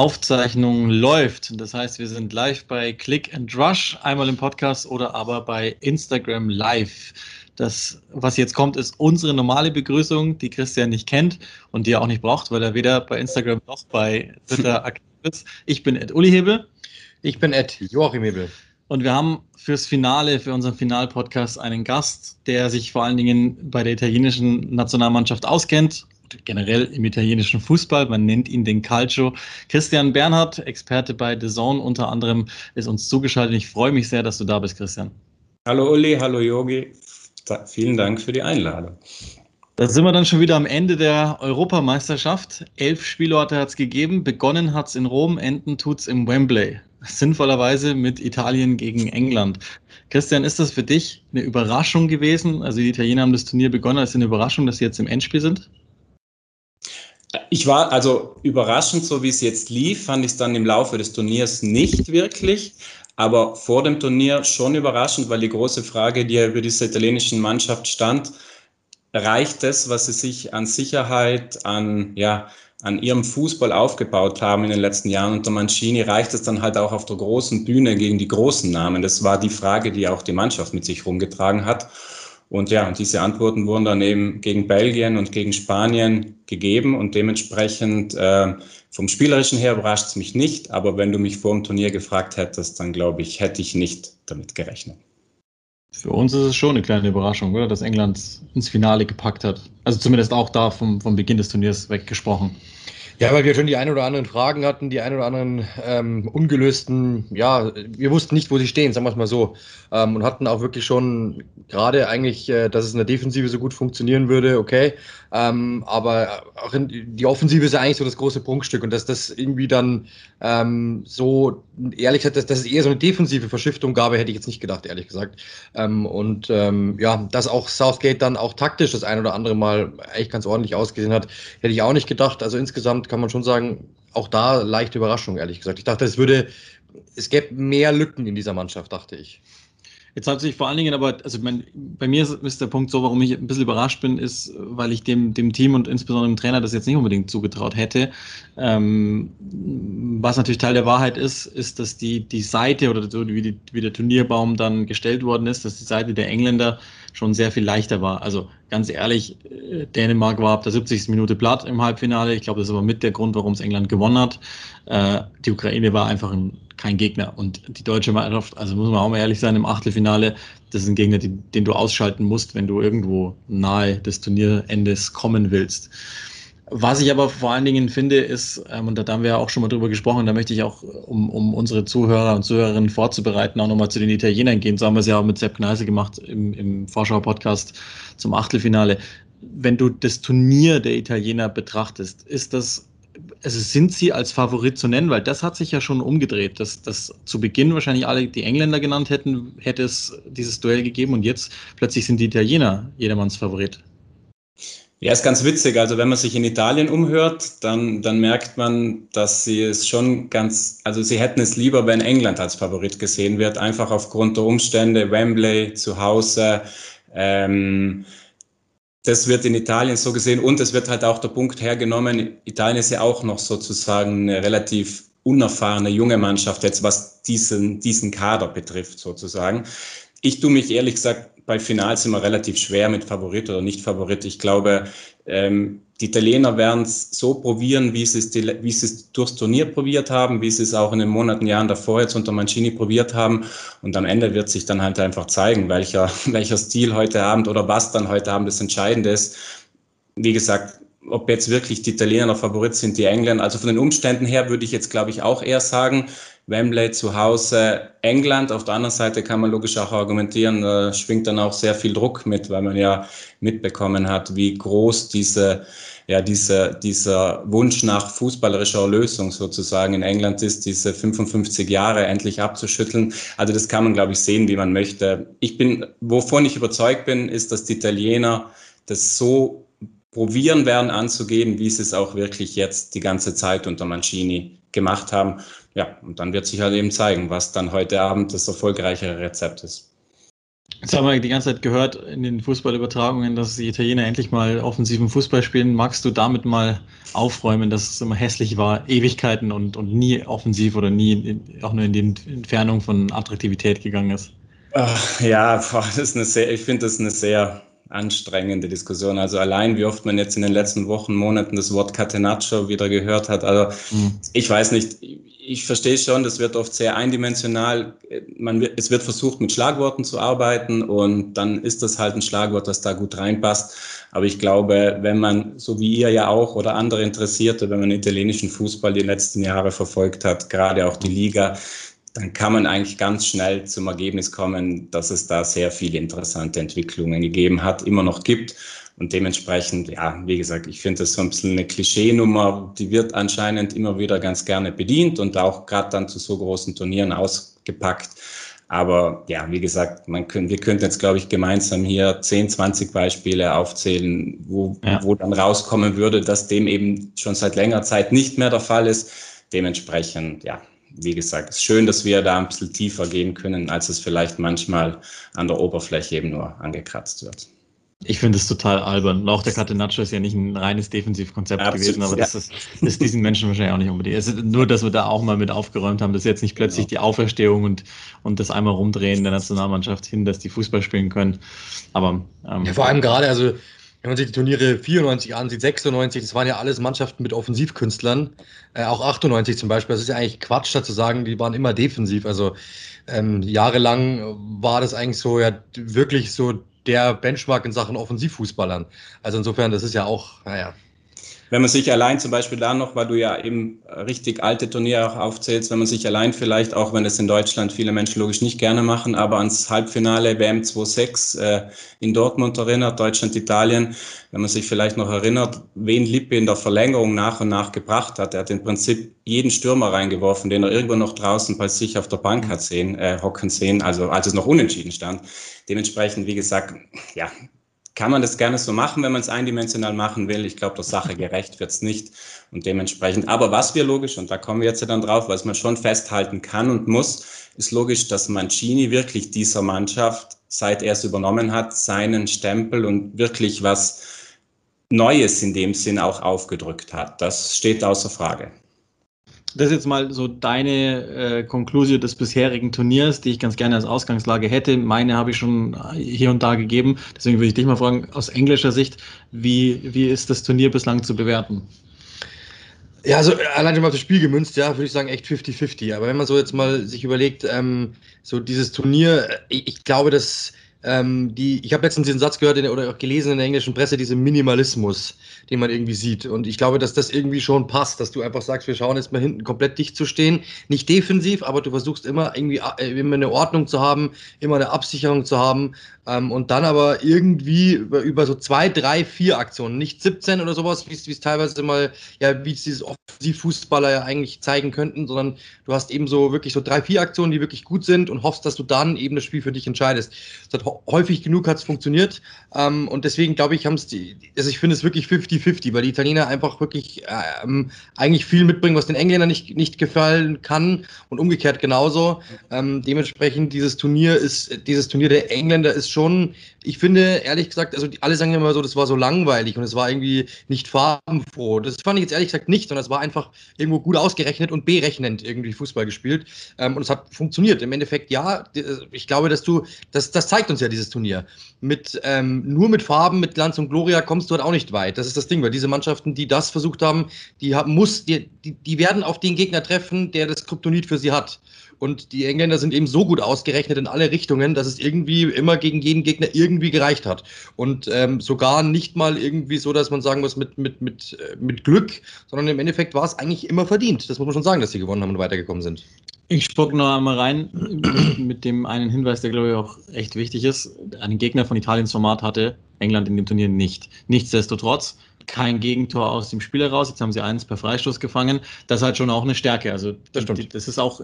Aufzeichnung läuft. Das heißt, wir sind live bei Click and Rush, einmal im Podcast oder aber bei Instagram Live. Das, was jetzt kommt, ist unsere normale Begrüßung, die Christian nicht kennt und die er auch nicht braucht, weil er weder bei Instagram noch bei Twitter aktiv ist. Ich bin Ed Uli Hebel. Ich bin Ed Joachim Hebel. Und wir haben fürs Finale, für unseren Final-Podcast einen Gast, der sich vor allen Dingen bei der italienischen Nationalmannschaft auskennt generell im italienischen Fußball. Man nennt ihn den Calcio. Christian Bernhard, Experte bei The Zone unter anderem, ist uns zugeschaltet. Ich freue mich sehr, dass du da bist, Christian. Hallo Uli, hallo Yogi. Vielen Dank für die Einladung. Da sind wir dann schon wieder am Ende der Europameisterschaft. Elf Spielorte hat es gegeben. Begonnen hat es in Rom, enden tut es im Wembley. Sinnvollerweise mit Italien gegen England. Christian, ist das für dich eine Überraschung gewesen? Also die Italiener haben das Turnier begonnen. Ist es eine Überraschung, dass sie jetzt im Endspiel sind? Ich war also überraschend, so wie es jetzt lief, fand ich es dann im Laufe des Turniers nicht wirklich. Aber vor dem Turnier schon überraschend, weil die große Frage, die ja über diese italienischen Mannschaft stand, reicht es, was sie sich an Sicherheit, an, ja, an ihrem Fußball aufgebaut haben in den letzten Jahren unter Mancini, reicht es dann halt auch auf der großen Bühne gegen die großen Namen? Das war die Frage, die auch die Mannschaft mit sich rumgetragen hat. Und ja, diese Antworten wurden dann eben gegen Belgien und gegen Spanien gegeben und dementsprechend äh, vom Spielerischen her überrascht es mich nicht, aber wenn du mich vor dem Turnier gefragt hättest, dann glaube ich, hätte ich nicht damit gerechnet. Für uns ist es schon eine kleine Überraschung, oder? Dass England ins Finale gepackt hat. Also zumindest auch da vom, vom Beginn des Turniers weggesprochen. Ja, weil wir schon die ein oder anderen Fragen hatten, die ein oder anderen ähm, ungelösten, ja, wir wussten nicht, wo sie stehen, sagen wir es mal so. Ähm, und hatten auch wirklich schon gerade eigentlich, äh, dass es in der Defensive so gut funktionieren würde, okay. Ähm, aber auch in, die Offensive ist ja eigentlich so das große Prunkstück und dass das irgendwie dann ähm, so, ehrlich gesagt, dass, dass es eher so eine defensive Verschiftung gab, hätte ich jetzt nicht gedacht, ehrlich gesagt. Ähm, und ähm, ja, dass auch Southgate dann auch taktisch das ein oder andere Mal eigentlich ganz ordentlich ausgesehen hat, hätte ich auch nicht gedacht. Also insgesamt kann man schon sagen, auch da leichte Überraschung, ehrlich gesagt. Ich dachte, es würde, es gäbe mehr Lücken in dieser Mannschaft, dachte ich. Jetzt hat sich vor allen Dingen aber, also mein, bei mir ist, ist, der Punkt so, warum ich ein bisschen überrascht bin, ist, weil ich dem, dem Team und insbesondere dem Trainer das jetzt nicht unbedingt zugetraut hätte. Ähm, was natürlich Teil der Wahrheit ist, ist, dass die, die Seite oder so wie, die, wie der Turnierbaum dann gestellt worden ist, dass die Seite der Engländer schon sehr viel leichter war. Also ganz ehrlich, äh, Dänemark war ab der 70. Minute platt im Halbfinale. Ich glaube, das ist aber mit der Grund, warum es England gewonnen hat. Äh, die Ukraine war einfach ein, kein Gegner. Und die deutsche Mannschaft, also muss man auch mal ehrlich sein, im Achtelfinale, das ist ein Gegner, den, den du ausschalten musst, wenn du irgendwo nahe des Turnierendes kommen willst. Was ich aber vor allen Dingen finde, ist, ähm, und da haben wir ja auch schon mal drüber gesprochen, da möchte ich auch, um, um unsere Zuhörer und Zuhörerinnen vorzubereiten, auch nochmal zu den Italienern gehen. So haben wir es ja auch mit Sepp Kneise gemacht im, im Vorschau-Podcast zum Achtelfinale. Wenn du das Turnier der Italiener betrachtest, ist das, also sind sie als Favorit zu nennen, weil das hat sich ja schon umgedreht, dass, dass zu Beginn wahrscheinlich alle die Engländer genannt hätten, hätte es dieses Duell gegeben und jetzt plötzlich sind die Italiener jedermanns Favorit. Ja, ist ganz witzig. Also wenn man sich in Italien umhört, dann, dann merkt man, dass sie es schon ganz, also sie hätten es lieber, wenn England als Favorit gesehen wird, einfach aufgrund der Umstände, Wembley zu Hause. Ähm, das wird in Italien so gesehen und es wird halt auch der Punkt hergenommen, Italien ist ja auch noch sozusagen eine relativ unerfahrene junge Mannschaft jetzt, was diesen, diesen Kader betrifft sozusagen. Ich tue mich ehrlich gesagt bei Finals immer relativ schwer mit Favorit oder nicht Favorit. Ich glaube, ähm, die Italiener werden es so probieren, wie sie es, wie sie es durchs Turnier probiert haben, wie sie es auch in den Monaten, Jahren davor jetzt unter Mancini probiert haben. Und am Ende wird sich dann halt einfach zeigen, welcher, welcher Stil heute Abend oder was dann heute Abend das Entscheidende ist. Wie gesagt, ob jetzt wirklich die Italiener Favorit sind, die Engländer. Also von den Umständen her würde ich jetzt, glaube ich, auch eher sagen, Wembley zu Hause England. Auf der anderen Seite kann man logisch auch argumentieren, da schwingt dann auch sehr viel Druck mit, weil man ja mitbekommen hat, wie groß diese, ja, diese, dieser Wunsch nach fußballerischer Lösung sozusagen in England ist, diese 55 Jahre endlich abzuschütteln. Also das kann man, glaube ich, sehen, wie man möchte. Ich bin, wovon ich überzeugt bin, ist, dass die Italiener das so probieren werden anzugehen, wie sie es auch wirklich jetzt die ganze Zeit unter Mancini gemacht haben. Ja, und dann wird sich halt eben zeigen, was dann heute Abend das erfolgreichere Rezept ist. Jetzt haben wir die ganze Zeit gehört in den Fußballübertragungen, dass die Italiener endlich mal offensiven Fußball spielen. Magst du damit mal aufräumen, dass es immer hässlich war, Ewigkeiten und, und nie offensiv oder nie in, auch nur in die Entfernung von Attraktivität gegangen ist? Ach, ja, das ist eine sehr, ich finde das eine sehr anstrengende Diskussion. Also allein, wie oft man jetzt in den letzten Wochen, Monaten das Wort Catenaccio wieder gehört hat. Also mhm. ich weiß nicht, ich verstehe schon, das wird oft sehr eindimensional. Man, es wird versucht, mit Schlagworten zu arbeiten und dann ist das halt ein Schlagwort, das da gut reinpasst. Aber ich glaube, wenn man, so wie ihr ja auch oder andere Interessierte, wenn man italienischen Fußball die letzten Jahre verfolgt hat, gerade auch die Liga, dann kann man eigentlich ganz schnell zum Ergebnis kommen, dass es da sehr viele interessante Entwicklungen gegeben hat, immer noch gibt. Und dementsprechend, ja, wie gesagt, ich finde das so ein bisschen eine Klischeenummer, die wird anscheinend immer wieder ganz gerne bedient und auch gerade dann zu so großen Turnieren ausgepackt. Aber ja, wie gesagt, man können, wir könnten jetzt, glaube ich, gemeinsam hier 10, 20 Beispiele aufzählen, wo, ja. wo dann rauskommen würde, dass dem eben schon seit längerer Zeit nicht mehr der Fall ist. Dementsprechend, ja, wie gesagt, es ist schön, dass wir da ein bisschen tiefer gehen können, als es vielleicht manchmal an der Oberfläche eben nur angekratzt wird. Ich finde es total albern. Und auch der Catenaccio ist ja nicht ein reines Defensivkonzept Absolut, gewesen, aber ja. das ist, ist, diesen Menschen wahrscheinlich auch nicht unbedingt. Es ist nur, dass wir da auch mal mit aufgeräumt haben, dass jetzt nicht plötzlich genau. die Auferstehung und, und das einmal rumdrehen der Nationalmannschaft hin, dass die Fußball spielen können. Aber ähm, ja, vor allem gerade, also wenn man sich die Turniere 94 ansieht, 96, das waren ja alles Mannschaften mit Offensivkünstlern, äh, auch 98 zum Beispiel. Das ist ja eigentlich Quatsch, da zu sagen, die waren immer defensiv. Also ähm, jahrelang war das eigentlich so ja wirklich so der Benchmark in Sachen Offensivfußballern. Also insofern, das ist ja auch, naja, wenn man sich allein zum Beispiel da noch, weil du ja eben richtig alte Turniere auch aufzählst, wenn man sich allein vielleicht, auch wenn es in Deutschland viele Menschen logisch nicht gerne machen, aber ans Halbfinale WM 26 äh, in Dortmund erinnert, Deutschland, Italien, wenn man sich vielleicht noch erinnert, wen Lippe in der Verlängerung nach und nach gebracht hat. Er hat im Prinzip jeden Stürmer reingeworfen, den er irgendwo noch draußen bei sich auf der Bank hat sehen, äh, hocken sehen, also als es noch unentschieden stand. Dementsprechend, wie gesagt, ja, kann man das gerne so machen, wenn man es eindimensional machen will. Ich glaube, der Sache gerecht wird es nicht. Und dementsprechend, aber was wir logisch, und da kommen wir jetzt ja dann drauf, was man schon festhalten kann und muss, ist logisch, dass Mancini wirklich dieser Mannschaft, seit er es übernommen hat, seinen Stempel und wirklich was Neues in dem Sinn auch aufgedrückt hat. Das steht außer Frage. Das ist jetzt mal so deine äh, Konklusion des bisherigen Turniers, die ich ganz gerne als Ausgangslage hätte. Meine habe ich schon hier und da gegeben. Deswegen würde ich dich mal fragen, aus englischer Sicht, wie, wie ist das Turnier bislang zu bewerten? Ja, also allein schon mal das Spiel gemünzt, ja, würde ich sagen echt 50-50. Aber wenn man so jetzt mal sich überlegt, ähm, so dieses Turnier, ich, ich glaube, dass ähm, die, ich habe letztens den Satz gehört in, oder auch gelesen in der englischen Presse, diesen Minimalismus, den man irgendwie sieht. Und ich glaube, dass das irgendwie schon passt, dass du einfach sagst, wir schauen jetzt mal hinten komplett dicht zu stehen. Nicht defensiv, aber du versuchst immer irgendwie äh, immer eine Ordnung zu haben, immer eine Absicherung zu haben. Ähm, und dann aber irgendwie über, über, so zwei, drei, vier Aktionen, nicht 17 oder sowas, wie es teilweise mal, ja, wie es dieses Offensivfußballer ja eigentlich zeigen könnten, sondern du hast eben so wirklich so drei, vier Aktionen, die wirklich gut sind und hoffst, dass du dann eben das Spiel für dich entscheidest. Das hat häufig genug hat es funktioniert. Ähm, und deswegen glaube ich, haben es die, also ich finde es wirklich 50-50, weil die Italiener einfach wirklich ähm, eigentlich viel mitbringen, was den Engländern nicht, nicht gefallen kann und umgekehrt genauso. Ähm, dementsprechend dieses Turnier ist, dieses Turnier der Engländer ist schon, ich finde, ehrlich gesagt, also alle sagen immer so, das war so langweilig und es war irgendwie nicht farbenfroh. Das fand ich jetzt ehrlich gesagt nicht, sondern es war einfach irgendwo gut ausgerechnet und berechnend irgendwie Fußball gespielt. Ähm, und es hat funktioniert. Im Endeffekt, ja, ich glaube, dass du, das, das zeigt uns ja dieses Turnier. Mit, ähm, nur mit Farben, mit Glanz und Gloria kommst du halt auch nicht weit. Das ist das Ding, weil diese Mannschaften, die das versucht haben, die haben, muss, die, die, die werden auf den Gegner treffen, der das Kryptonit für sie hat. Und die Engländer sind eben so gut ausgerechnet in alle Richtungen, dass es irgendwie immer gegen jeden Gegner irgendwie gereicht hat. Und ähm, sogar nicht mal irgendwie so, dass man sagen muss, mit, mit, mit, äh, mit Glück, sondern im Endeffekt war es eigentlich immer verdient. Das muss man schon sagen, dass sie gewonnen haben und weitergekommen sind. Ich spuck noch einmal rein mit dem einen Hinweis, der glaube ich auch echt wichtig ist. Ein Gegner von Italiens Format hatte England in dem Turnier nicht. Nichtsdestotrotz kein Gegentor aus dem Spiel heraus. Jetzt haben sie eins per Freistoß gefangen. Das ist halt schon auch eine Stärke. Also das, stimmt. das ist auch,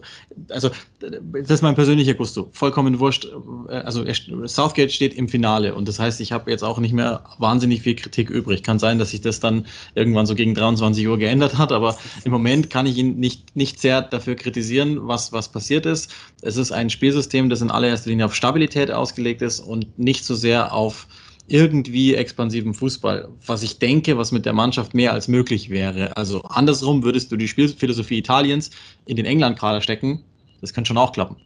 also das ist mein persönlicher Gusto. Vollkommen wurscht. Also Southgate steht im Finale und das heißt, ich habe jetzt auch nicht mehr wahnsinnig viel Kritik übrig. Kann sein, dass sich das dann irgendwann so gegen 23 Uhr geändert hat, aber im Moment kann ich ihn nicht, nicht sehr dafür kritisieren, was, was passiert ist. Es ist ein Spielsystem, das in allererster Linie auf Stabilität ausgelegt ist und nicht so sehr auf irgendwie expansiven Fußball, was ich denke, was mit der Mannschaft mehr als möglich wäre. Also andersrum würdest du die Spielphilosophie Italiens in den England-Kader stecken, das könnte schon auch klappen.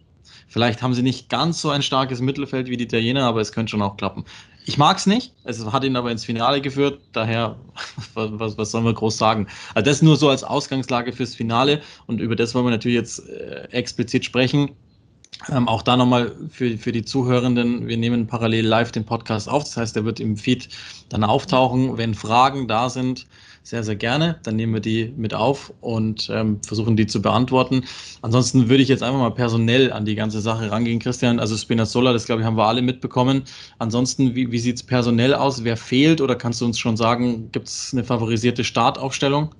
Vielleicht haben sie nicht ganz so ein starkes Mittelfeld wie die Italiener, aber es könnte schon auch klappen. Ich mag es nicht, es hat ihn aber ins Finale geführt, daher, was, was sollen wir groß sagen? Also das nur so als Ausgangslage fürs Finale und über das wollen wir natürlich jetzt äh, explizit sprechen. Ähm, auch da nochmal für, für die Zuhörenden, wir nehmen parallel live den Podcast auf, das heißt, der wird im Feed dann auftauchen. Wenn Fragen da sind, sehr, sehr gerne, dann nehmen wir die mit auf und ähm, versuchen die zu beantworten. Ansonsten würde ich jetzt einfach mal personell an die ganze Sache rangehen, Christian. Also Spinazzola, das glaube ich, haben wir alle mitbekommen. Ansonsten, wie, wie sieht es personell aus? Wer fehlt oder kannst du uns schon sagen, gibt es eine favorisierte Startaufstellung?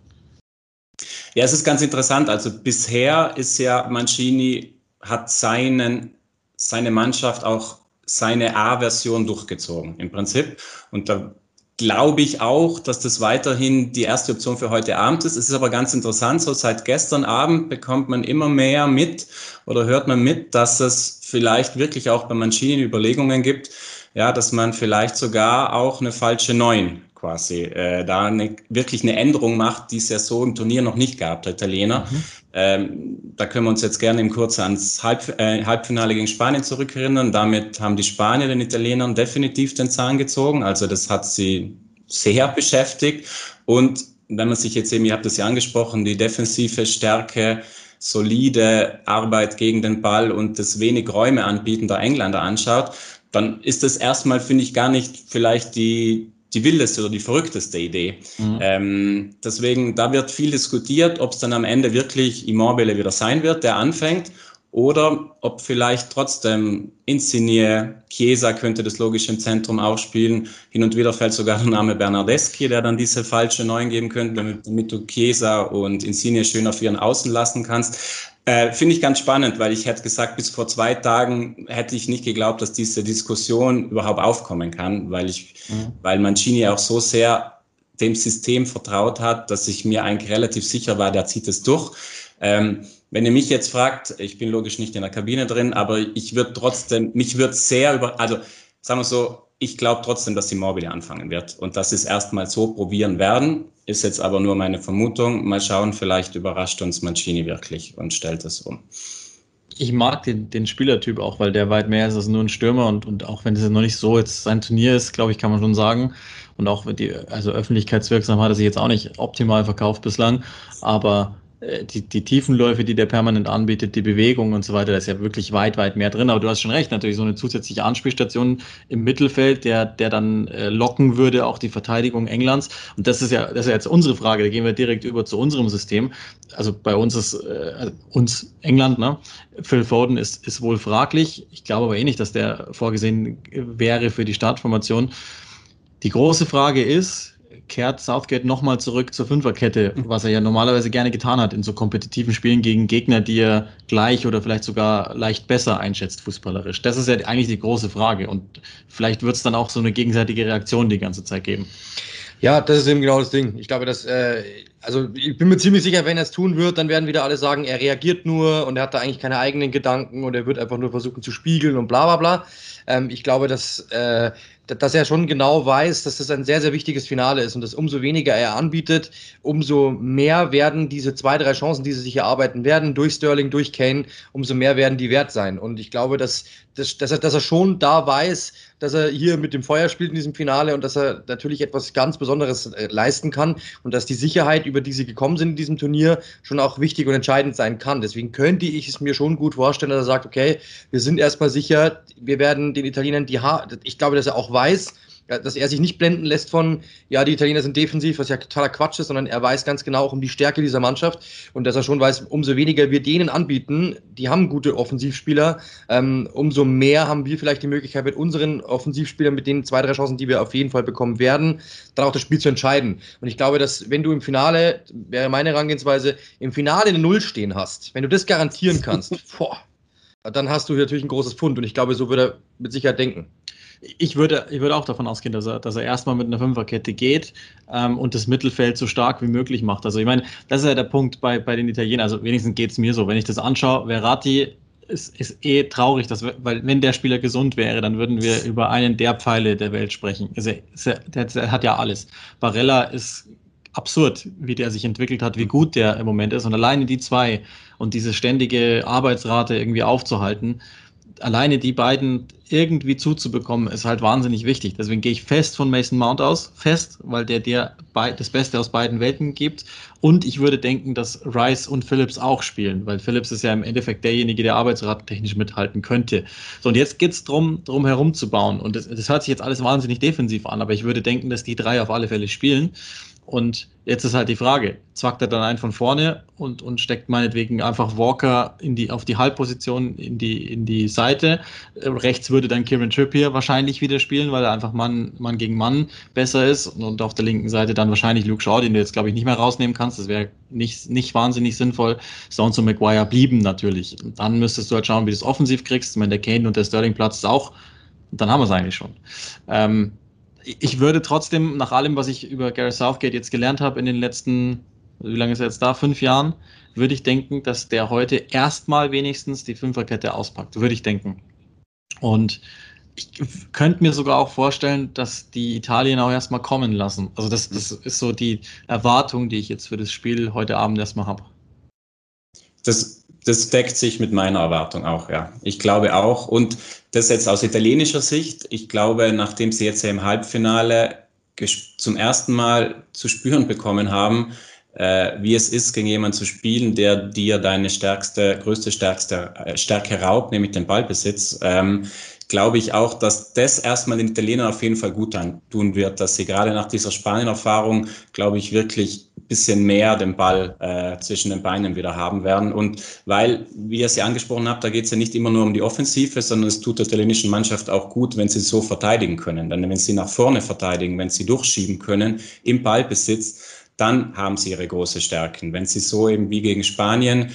Ja, es ist ganz interessant. Also bisher ist ja Mancini hat seinen, seine Mannschaft auch seine A-Version durchgezogen im Prinzip. Und da glaube ich auch, dass das weiterhin die erste Option für heute Abend ist. Es ist aber ganz interessant, so seit gestern Abend bekommt man immer mehr mit oder hört man mit, dass es vielleicht wirklich auch bei Mancini Überlegungen gibt, ja, dass man vielleicht sogar auch eine falsche Neun quasi äh, da eine, wirklich eine Änderung macht, die es ja so im Turnier noch nicht gab, der Italiener. Mhm. Ähm, da können wir uns jetzt gerne im Kurz ans Halb, äh, Halbfinale gegen Spanien zurückerinnern. Damit haben die Spanier den Italienern definitiv den Zahn gezogen. Also das hat sie sehr beschäftigt. Und wenn man sich jetzt eben, ihr habt es ja angesprochen, die defensive Stärke, solide Arbeit gegen den Ball und das wenig Räume anbieten der Engländer anschaut, dann ist das erstmal, finde ich, gar nicht vielleicht die, die wildeste oder die verrückteste Idee. Mhm. Ähm, deswegen, da wird viel diskutiert, ob es dann am Ende wirklich Immobile wieder sein wird, der anfängt, oder ob vielleicht trotzdem Insigne, Chiesa könnte das logisch im Zentrum auch spielen. Hin und wieder fällt sogar der Name Bernardeschi, der dann diese falsche Neun geben könnte, damit, damit du Chiesa und Insigne schön auf ihren Außen lassen kannst. Äh, Finde ich ganz spannend, weil ich hätte gesagt, bis vor zwei Tagen hätte ich nicht geglaubt, dass diese Diskussion überhaupt aufkommen kann, weil ich, mhm. weil Mancini auch so sehr dem System vertraut hat, dass ich mir eigentlich relativ sicher war, der zieht es durch. Ähm, wenn ihr mich jetzt fragt, ich bin logisch nicht in der Kabine drin, aber ich würde trotzdem, mich würde sehr über, also sagen wir so, ich glaube trotzdem, dass die Mobile anfangen wird und dass sie es erstmal so probieren werden. Ist jetzt aber nur meine Vermutung. Mal schauen, vielleicht überrascht uns Mancini wirklich und stellt es um. Ich mag den, den Spielertyp auch, weil der weit mehr ist als nur ein Stürmer und, und auch wenn es noch nicht so jetzt sein Turnier ist, glaube ich, kann man schon sagen. Und auch die, also öffentlichkeitswirksam hat er sich jetzt auch nicht optimal verkauft bislang, aber die, die Tiefenläufe, die der permanent anbietet, die Bewegung und so weiter, da ist ja wirklich weit, weit mehr drin. Aber du hast schon recht, natürlich so eine zusätzliche Anspielstation im Mittelfeld, der, der dann äh, locken würde, auch die Verteidigung Englands. Und das ist ja, das ist ja jetzt unsere Frage. Da gehen wir direkt über zu unserem System. Also bei uns ist äh, also uns England, ne? Phil Foden ist, ist wohl fraglich. Ich glaube aber eh nicht, dass der vorgesehen wäre für die Startformation. Die große Frage ist, kehrt Southgate nochmal zurück zur Fünferkette, was er ja normalerweise gerne getan hat in so kompetitiven Spielen gegen Gegner, die er gleich oder vielleicht sogar leicht besser einschätzt, fußballerisch. Das ist ja eigentlich die große Frage. Und vielleicht wird es dann auch so eine gegenseitige Reaktion die ganze Zeit geben. Ja, das ist eben genau das Ding. Ich glaube, dass, äh, also ich bin mir ziemlich sicher, wenn er es tun wird, dann werden wieder alle sagen, er reagiert nur und er hat da eigentlich keine eigenen Gedanken und er wird einfach nur versuchen zu spiegeln und bla bla bla. Ähm, ich glaube, dass äh, dass er schon genau weiß, dass das ein sehr, sehr wichtiges Finale ist und dass umso weniger er anbietet, umso mehr werden diese zwei, drei Chancen, die sie sich erarbeiten werden, durch Sterling, durch Kane, umso mehr werden die wert sein. Und ich glaube, dass, dass, dass, er, dass er schon da weiß, dass er hier mit dem Feuer spielt in diesem Finale und dass er natürlich etwas ganz Besonderes äh, leisten kann und dass die Sicherheit, über die sie gekommen sind in diesem Turnier, schon auch wichtig und entscheidend sein kann. Deswegen könnte ich es mir schon gut vorstellen, dass er sagt, okay, wir sind erstmal sicher, wir werden den Italienern die Haar, ich glaube, dass er auch weiß, dass er sich nicht blenden lässt von, ja, die Italiener sind defensiv, was ja totaler Quatsch ist, sondern er weiß ganz genau auch um die Stärke dieser Mannschaft und dass er schon weiß, umso weniger wir denen anbieten, die haben gute Offensivspieler, ähm, umso mehr haben wir vielleicht die Möglichkeit mit unseren Offensivspielern, mit den zwei, drei Chancen, die wir auf jeden Fall bekommen werden, dann auch das Spiel zu entscheiden. Und ich glaube, dass wenn du im Finale, wäre meine Herangehensweise, im Finale eine Null stehen hast, wenn du das garantieren kannst, boah, dann hast du natürlich ein großes Pfund und ich glaube, so würde er mit Sicherheit denken. Ich würde, ich würde auch davon ausgehen, dass er, dass er erstmal mit einer Fünferkette geht ähm, und das Mittelfeld so stark wie möglich macht. Also ich meine, das ist ja der Punkt bei, bei den Italienern. Also wenigstens geht es mir so. Wenn ich das anschaue, Verratti ist, ist eh traurig, dass wir, weil wenn der Spieler gesund wäre, dann würden wir über einen der Pfeile der Welt sprechen. Also, der, der hat ja alles. Barella ist absurd, wie der sich entwickelt hat, wie gut der im Moment ist. Und alleine die zwei und diese ständige Arbeitsrate irgendwie aufzuhalten, alleine die beiden irgendwie zuzubekommen, ist halt wahnsinnig wichtig. Deswegen gehe ich fest von Mason Mount aus, fest, weil der dir das Beste aus beiden Welten gibt. Und ich würde denken, dass Rice und Phillips auch spielen, weil Phillips ist ja im Endeffekt derjenige, der arbeitsratentechnisch mithalten könnte. So, und jetzt geht es darum, drum herum zu bauen. Und das, das hört sich jetzt alles wahnsinnig defensiv an, aber ich würde denken, dass die drei auf alle Fälle spielen. Und jetzt ist halt die Frage, zwackt er dann einen von vorne und, und steckt meinetwegen einfach Walker in die, auf die Halbposition in die, in die Seite. Rechts würde dann Kieran Trippier wahrscheinlich wieder spielen, weil er einfach Mann, Mann gegen Mann besser ist. Und, und auf der linken Seite dann wahrscheinlich Luke Shaw, den du jetzt, glaube ich, nicht mehr rausnehmen kannst. Das wäre nicht, nicht wahnsinnig sinnvoll. Stones und McGuire blieben natürlich. Und dann müsstest du halt schauen, wie du es offensiv kriegst. Ich meine, der Kane und der Sterling Platz ist auch, dann haben wir es eigentlich schon. Ähm, ich würde trotzdem, nach allem, was ich über Gary Southgate jetzt gelernt habe in den letzten, wie lange ist er jetzt da? Fünf Jahren, würde ich denken, dass der heute erstmal wenigstens die Fünferkette auspackt. Würde ich denken. Und ich könnte mir sogar auch vorstellen, dass die Italien auch erstmal kommen lassen. Also das, das ist so die Erwartung, die ich jetzt für das Spiel heute Abend erstmal habe. Das das deckt sich mit meiner Erwartung auch, ja. Ich glaube auch. Und das jetzt aus italienischer Sicht. Ich glaube, nachdem sie jetzt im Halbfinale zum ersten Mal zu spüren bekommen haben, äh, wie es ist, gegen jemanden zu spielen, der dir deine stärkste, größte stärkste, äh, Stärke raubt, nämlich den Ballbesitz, ähm, glaube ich auch, dass das erstmal den Italienern auf jeden Fall gut tun wird, dass sie gerade nach dieser Spanien-Erfahrung, glaube ich, wirklich ein bisschen mehr den Ball äh, zwischen den Beinen wieder haben werden. Und weil, wie ihr ja angesprochen habt, da geht es ja nicht immer nur um die Offensive, sondern es tut der italienischen Mannschaft auch gut, wenn sie so verteidigen können. Denn wenn sie nach vorne verteidigen, wenn sie durchschieben können im Ballbesitz, dann haben sie ihre große Stärken. Wenn sie so eben wie gegen Spanien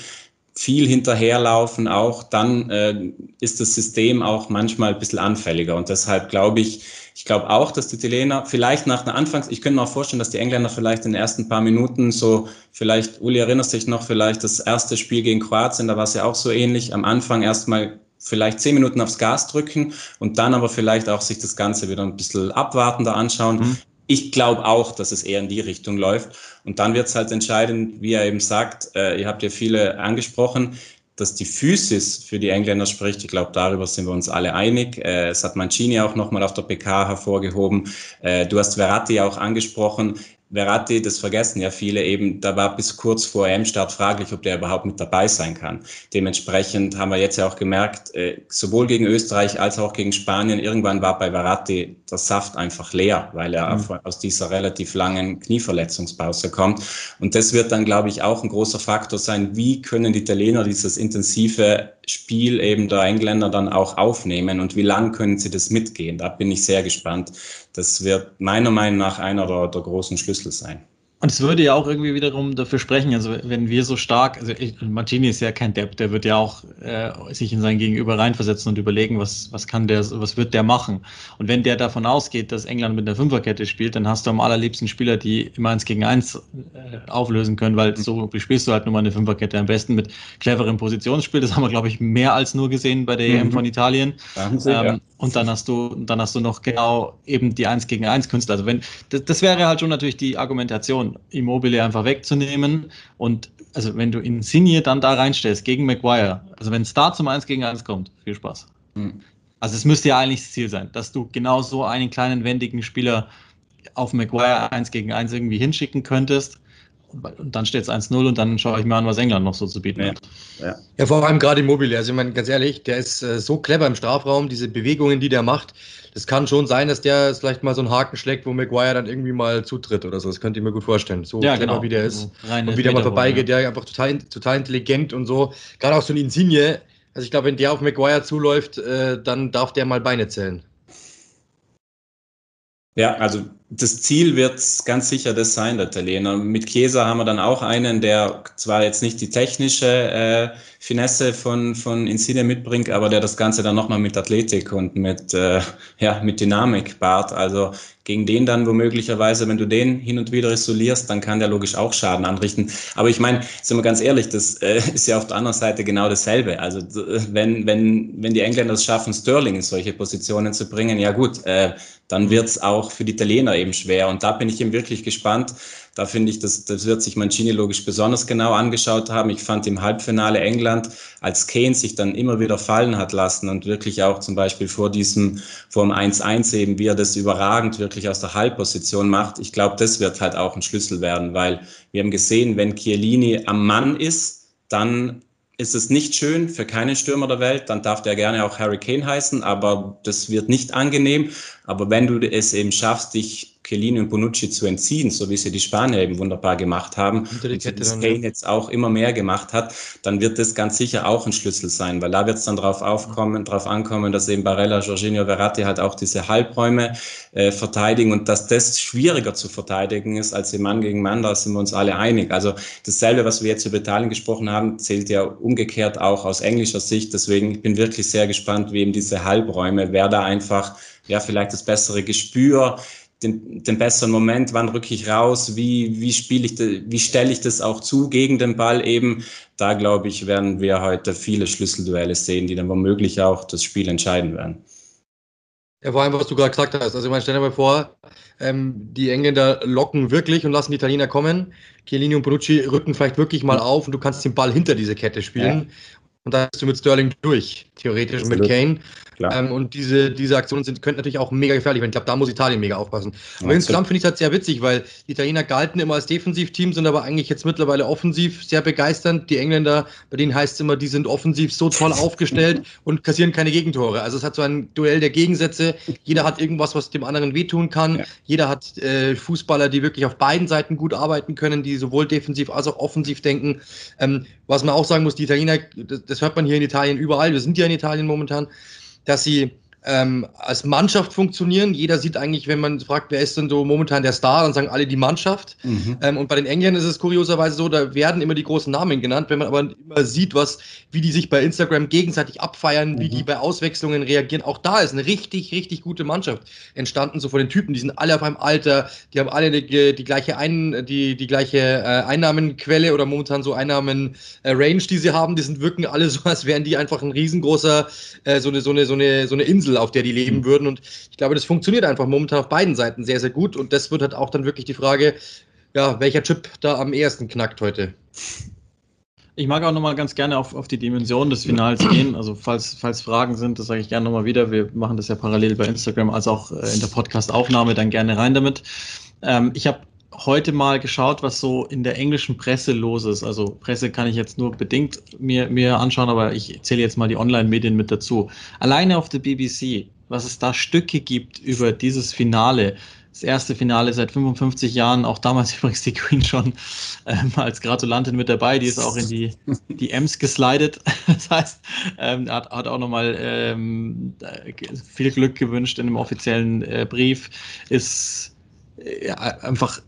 viel hinterherlaufen auch, dann äh, ist das System auch manchmal ein bisschen anfälliger. Und deshalb glaube ich, ich glaube auch, dass die Italiener vielleicht nach einer Anfangs, ich könnte mir auch vorstellen, dass die Engländer vielleicht in den ersten paar Minuten so, vielleicht, Uli erinnert sich noch, vielleicht das erste Spiel gegen Kroatien, da war es ja auch so ähnlich, am Anfang erstmal vielleicht zehn Minuten aufs Gas drücken und dann aber vielleicht auch sich das Ganze wieder ein bisschen abwartender anschauen. Mhm ich glaube auch, dass es eher in die Richtung läuft. Und dann wird es halt entscheidend, wie er eben sagt, äh, ihr habt ja viele angesprochen, dass die Physis für die Engländer spricht. Ich glaube, darüber sind wir uns alle einig. Äh, es hat Mancini auch nochmal auf der PK hervorgehoben. Äh, du hast Verratti auch angesprochen. Verratti, das vergessen ja viele eben, da war bis kurz vor EM-Start fraglich, ob der überhaupt mit dabei sein kann. Dementsprechend haben wir jetzt ja auch gemerkt, äh, sowohl gegen Österreich als auch gegen Spanien, irgendwann war bei Verratti der Saft einfach leer, weil er mhm. aus dieser relativ langen Knieverletzungspause kommt. Und das wird dann, glaube ich, auch ein großer Faktor sein, wie können die Italiener dieses intensive Spiel eben der Engländer dann auch aufnehmen und wie lang können sie das mitgehen? Da bin ich sehr gespannt. Das wird meiner Meinung nach einer der, der großen Schlüssel sein. Und es würde ja auch irgendwie wiederum dafür sprechen, also wenn wir so stark, also ich, Martini ist ja kein Depp, der wird ja auch äh, sich in sein Gegenüber reinversetzen und überlegen, was, was kann der, was wird der machen. Und wenn der davon ausgeht, dass England mit einer Fünferkette spielt, dann hast du am allerliebsten Spieler, die immer eins gegen eins äh, auflösen können, weil so spielst du halt nur mal eine Fünferkette. Am besten mit cleverem Positionsspiel. Das haben wir, glaube ich, mehr als nur gesehen bei der mhm. EM von Italien. Sie, ähm, ja. Und dann hast du, dann hast du noch genau eben die eins gegen eins Künstler. Also wenn, das, das wäre halt schon natürlich die Argumentation, Immobile einfach wegzunehmen. Und also wenn du Insigne dann da reinstellst gegen Maguire, also wenn es da zum eins gegen eins kommt, viel Spaß. Mhm. Also es müsste ja eigentlich das Ziel sein, dass du genau so einen kleinen wendigen Spieler auf Maguire eins gegen eins irgendwie hinschicken könntest dann steht es 1-0 und dann schaue ich mir an, was England noch so zu bieten ja. hat. Ja. ja, vor allem gerade Immobile. Also ich meine, ganz ehrlich, der ist äh, so clever im Strafraum, diese Bewegungen, die der macht. Das kann schon sein, dass der vielleicht mal so einen Haken schlägt, wo Maguire dann irgendwie mal zutritt oder so. Das könnte ich mir gut vorstellen. So ja, clever genau. wie der ist. Also und wie der mal vorbeigeht, ja. der einfach total, total intelligent und so. Gerade auch so ein Insigne. Also ich glaube, wenn der auf Maguire zuläuft, äh, dann darf der mal Beine zählen. Ja, also das Ziel wird ganz sicher das sein, der Italiener. Mit Chiesa haben wir dann auch einen, der zwar jetzt nicht die technische äh, Finesse von, von Insigne mitbringt, aber der das Ganze dann nochmal mit Athletik und mit, äh, ja, mit Dynamik bahrt. Also gegen den dann womöglicherweise, wenn du den hin und wieder isolierst, dann kann der logisch auch Schaden anrichten. Aber ich meine, sind wir ganz ehrlich, das äh, ist ja auf der anderen Seite genau dasselbe. Also wenn, wenn, wenn die Engländer es schaffen, Sterling in solche Positionen zu bringen, ja gut, äh, dann wird es auch für die Italiener eben schwer. Und da bin ich eben wirklich gespannt, da finde ich, das, das wird sich Mancini logisch besonders genau angeschaut haben. Ich fand im Halbfinale England, als Kane sich dann immer wieder fallen hat lassen und wirklich auch zum Beispiel vor diesem, vor dem 1-1 eben, wie er das überragend wirklich aus der Halbposition macht. Ich glaube, das wird halt auch ein Schlüssel werden, weil wir haben gesehen, wenn Chiellini am Mann ist, dann ist es nicht schön für keinen Stürmer der Welt, dann darf der gerne auch Harry Kane heißen, aber das wird nicht angenehm. Aber wenn du es eben schaffst, dich Chiellini und Bonucci zu entziehen, so wie sie die Spanier eben wunderbar gemacht haben, und das Kane jetzt auch immer mehr gemacht hat, dann wird das ganz sicher auch ein Schlüssel sein, weil da wird es dann darauf aufkommen, darauf ankommen, dass eben Barella, Jorginho, Verratti halt auch diese Halbräume äh, verteidigen und dass das schwieriger zu verteidigen ist als im Mann gegen Mann, da sind wir uns alle einig. Also dasselbe, was wir jetzt über Italien gesprochen haben, zählt ja umgekehrt auch aus englischer Sicht. Deswegen ich bin wirklich sehr gespannt, wie eben diese Halbräume, wer da einfach ja vielleicht das bessere Gespür den, den besseren Moment, wann rücke ich raus, wie, wie spiele ich, wie stelle ich das auch zu gegen den Ball eben. Da glaube ich, werden wir heute viele Schlüsselduelle sehen, die dann womöglich auch das Spiel entscheiden werden. Ja, vor allem, was du gerade gesagt hast. Also, ich meine, stell dir mal vor, ähm, die Engländer locken wirklich und lassen die Italiener kommen. Chiellini und Bonucci rücken vielleicht wirklich mal auf und du kannst den Ball hinter diese Kette spielen. Ja. Und da bist du mit Sterling durch, theoretisch Absolut. mit Kane. Ähm, und diese, diese Aktionen sind, könnten natürlich auch mega gefährlich werden. Ich glaube, da muss Italien mega aufpassen. Aber ja, insgesamt finde ich halt sehr witzig, weil die Italiener galten immer als Defensivteam, sind aber eigentlich jetzt mittlerweile offensiv sehr begeisternd. Die Engländer, bei denen heißt es immer, die sind offensiv so toll aufgestellt und kassieren keine Gegentore. Also es hat so ein Duell der Gegensätze. Jeder hat irgendwas, was dem anderen wehtun kann. Ja. Jeder hat äh, Fußballer, die wirklich auf beiden Seiten gut arbeiten können, die sowohl defensiv als auch offensiv denken. Ähm, was man auch sagen muss, die Italiener, das, das hört man hier in Italien überall. Wir sind ja in Italien momentan dass sie ähm, als Mannschaft funktionieren. Jeder sieht eigentlich, wenn man fragt, wer ist denn so momentan der Star, dann sagen alle die Mannschaft. Mhm. Ähm, und bei den Engländern ist es kurioserweise so, da werden immer die großen Namen genannt. Wenn man aber immer sieht, was, wie die sich bei Instagram gegenseitig abfeiern, mhm. wie die bei Auswechslungen reagieren, auch da ist eine richtig, richtig gute Mannschaft entstanden, so von den Typen. Die sind alle auf einem Alter, die haben alle die, die gleiche, Ein, die, die gleiche äh, Einnahmenquelle oder momentan so Einnahmenrange, äh, die sie haben. Die sind wirken alle so, als wären die einfach ein riesengroßer, äh, so eine, so eine, so eine, so eine Insel Insel, auf der die leben mhm. würden. Und ich glaube, das funktioniert einfach momentan auf beiden Seiten sehr, sehr gut. Und das wird halt auch dann wirklich die Frage, ja, welcher Chip da am ehesten knackt heute. Ich mag auch nochmal ganz gerne auf, auf die Dimension des Finals gehen. Also falls, falls Fragen sind, das sage ich gerne nochmal wieder. Wir machen das ja parallel bei Instagram als auch äh, in der Podcast-Aufnahme, dann gerne rein damit. Ähm, ich habe heute mal geschaut, was so in der englischen Presse los ist. Also Presse kann ich jetzt nur bedingt mir, mir anschauen, aber ich zähle jetzt mal die Online-Medien mit dazu. Alleine auf der BBC, was es da Stücke gibt über dieses Finale. Das erste Finale seit 55 Jahren, auch damals übrigens die Queen schon ähm, als Gratulantin mit dabei, die ist auch in die, die Ems geslidet. Das heißt, ähm, hat, hat auch nochmal ähm, viel Glück gewünscht in einem offiziellen äh, Brief. Ist ja, einfach